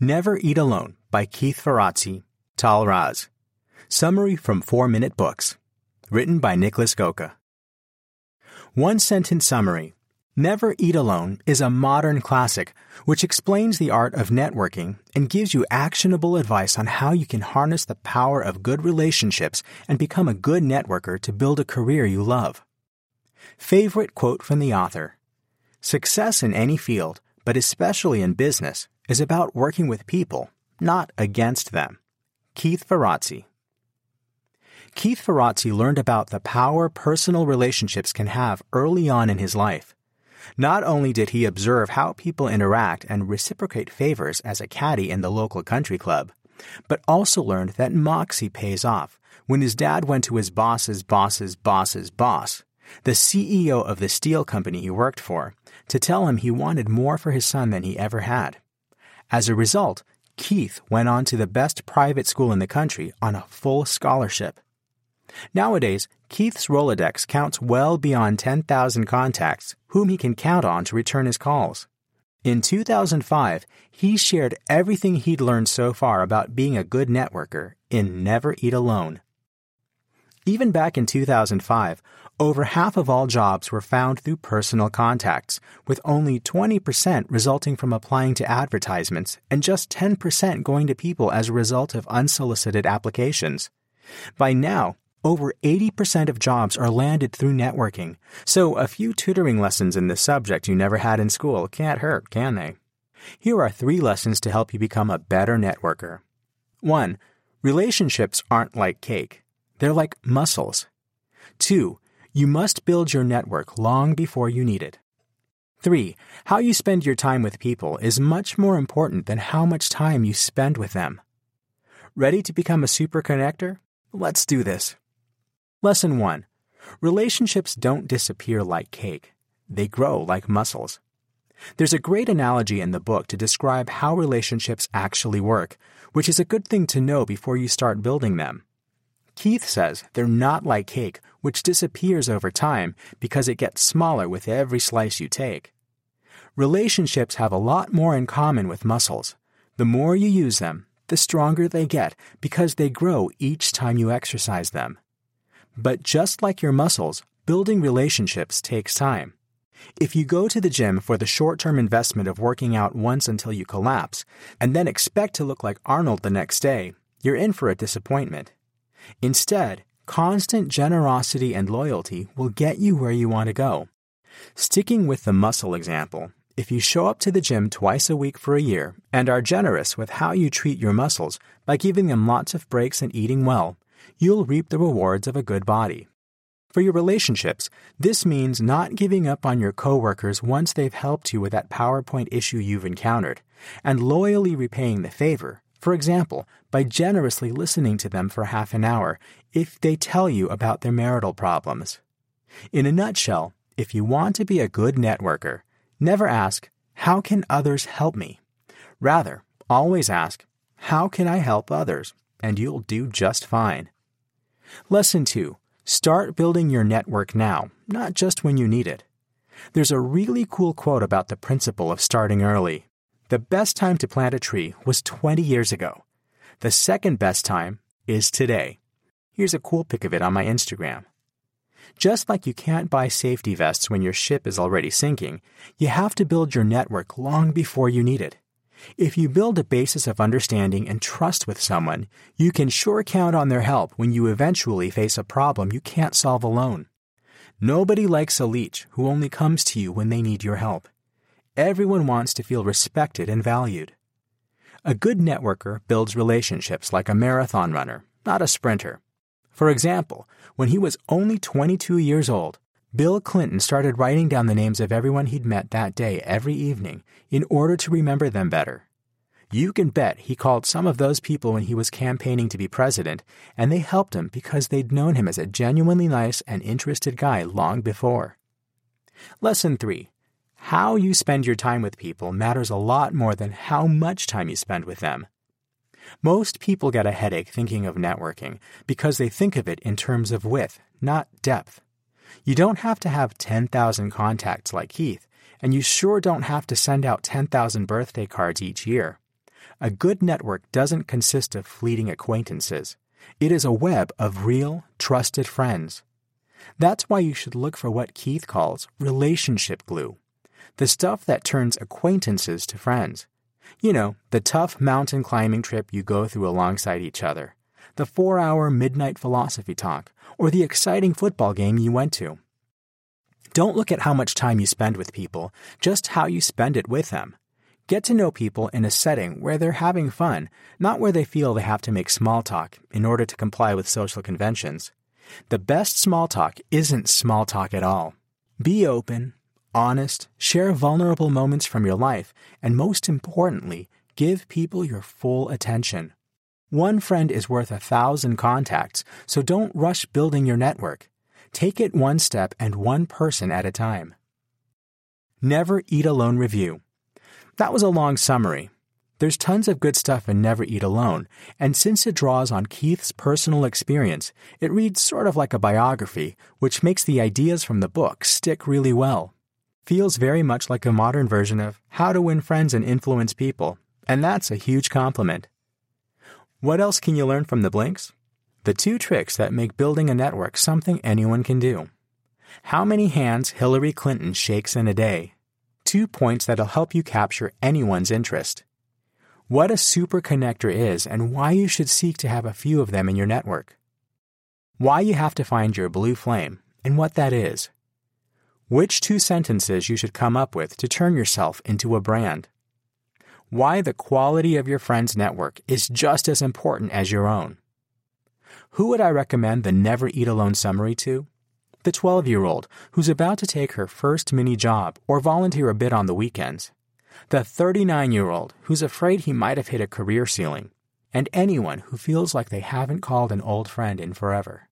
Never Eat Alone by Keith Ferrazzi, Tahl Raz. Summary from 4 Minute Books. Written by Niklas Göke. One sentence summary. Never Eat Alone is a modern classic which explains the art of networking and gives you actionable advice on how you can harness the power of good relationships and become a good networker to build a career you love. Favorite quote from the author Success in any field, but especially in business, is about working with people, not against them. Keith Ferrazzi. Keith Ferrazzi learned about the power personal relationships can have early on in his life. Not only did he observe how people interact and reciprocate favors as a caddy in the local country club, but also learned that moxie pays off when his dad went to his boss's boss's boss's boss, the CEO of the steel company he worked for, to tell him he wanted more for his son than he ever had. As a result, Keith went on to the best private school in the country on a full scholarship. Nowadays, Keith's Rolodex counts well beyond 10,000 contacts whom he can count on to return his calls. In 2005, he shared everything he'd learned so far about being a good networker in Never Eat Alone. Even back in 2005, over half of all jobs were found through personal contacts, with only 20% resulting from applying to advertisements and just 10% going to people as a result of unsolicited applications. By now, over 80% of jobs are landed through networking, so a few tutoring lessons in this subject you never had in school can't hurt, can they? Here are three lessons to help you become a better networker. 1. Relationships aren't like cake. They're like muscles. 2. You must build your network long before you need it. 3. How you spend your time with people is much more important than how much time you spend with them. Ready to become a super connector? Let's do this. Lesson 1. Relationships don't disappear like cake. They grow like muscles. There's a great analogy in the book to describe how relationships actually work, which is a good thing to know before you start building them. Keith says they're not like cake, which disappears over time because it gets smaller with every slice you take. Relationships have a lot more in common with muscles. The more you use them, the stronger they get because they grow each time you exercise them. But just like your muscles, building relationships takes time. If you go to the gym for the short term investment of working out once until you collapse, and then expect to look like Arnold the next day, you're in for a disappointment. Instead, constant generosity and loyalty will get you where you want to go. Sticking with the muscle example, if you show up to the gym twice a week for a year and are generous with how you treat your muscles by giving them lots of breaks and eating well, you'll reap the rewards of a good body. For your relationships, this means not giving up on your coworkers once they've helped you with that PowerPoint issue you've encountered, and loyally repaying the favor for example, by generously listening to them for half an hour if they tell you about their marital problems. In a nutshell, if you want to be a good networker, never ask, How can others help me? Rather, always ask, How can I help others? And you'll do just fine. Lesson 2 Start building your network now, not just when you need it. There's a really cool quote about the principle of starting early. The best time to plant a tree was 20 years ago. The second best time is today. Here's a cool pic of it on my Instagram. Just like you can't buy safety vests when your ship is already sinking, you have to build your network long before you need it. If you build a basis of understanding and trust with someone, you can sure count on their help when you eventually face a problem you can't solve alone. Nobody likes a leech who only comes to you when they need your help. Everyone wants to feel respected and valued. A good networker builds relationships like a marathon runner, not a sprinter. For example, when he was only 22 years old, Bill Clinton started writing down the names of everyone he'd met that day every evening in order to remember them better. You can bet he called some of those people when he was campaigning to be president, and they helped him because they'd known him as a genuinely nice and interested guy long before. Lesson 3 how you spend your time with people matters a lot more than how much time you spend with them. Most people get a headache thinking of networking because they think of it in terms of width, not depth. You don't have to have 10,000 contacts like Keith, and you sure don't have to send out 10,000 birthday cards each year. A good network doesn't consist of fleeting acquaintances. It is a web of real, trusted friends. That's why you should look for what Keith calls relationship glue the stuff that turns acquaintances to friends. You know, the tough mountain climbing trip you go through alongside each other, the four hour midnight philosophy talk, or the exciting football game you went to. Don't look at how much time you spend with people, just how you spend it with them. Get to know people in a setting where they're having fun, not where they feel they have to make small talk in order to comply with social conventions. The best small talk isn't small talk at all. Be open, honest, share vulnerable moments from your life, and most importantly, give people your full attention. One friend is worth a thousand contacts, so don't rush building your network. Take it one step and one person at a time. Never Eat Alone Review. That was a long summary. There's tons of good stuff in Never Eat Alone, and since it draws on Keith's personal experience, it reads sort of like a biography, which makes the ideas from the book stick really well. Feels very much like a modern version of How to Win Friends and Influence People, and that's a huge compliment. What else can you learn from the Blinks? The two tricks that make building a network something anyone can do. How many hands Hillary Clinton shakes in a day. Two points that'll help you capture anyone's interest. What a super connector is and why you should seek to have a few of them in your network. Why you have to find your blue flame and what that is. Which two sentences you should come up with to turn yourself into a brand. Why the quality of your friend's network is just as important as your own. Who would I recommend the Never Eat Alone summary to? The 12 year old who's about to take her first mini job or volunteer a bit on the weekends. The 39 year old who's afraid he might have hit a career ceiling. And anyone who feels like they haven't called an old friend in forever.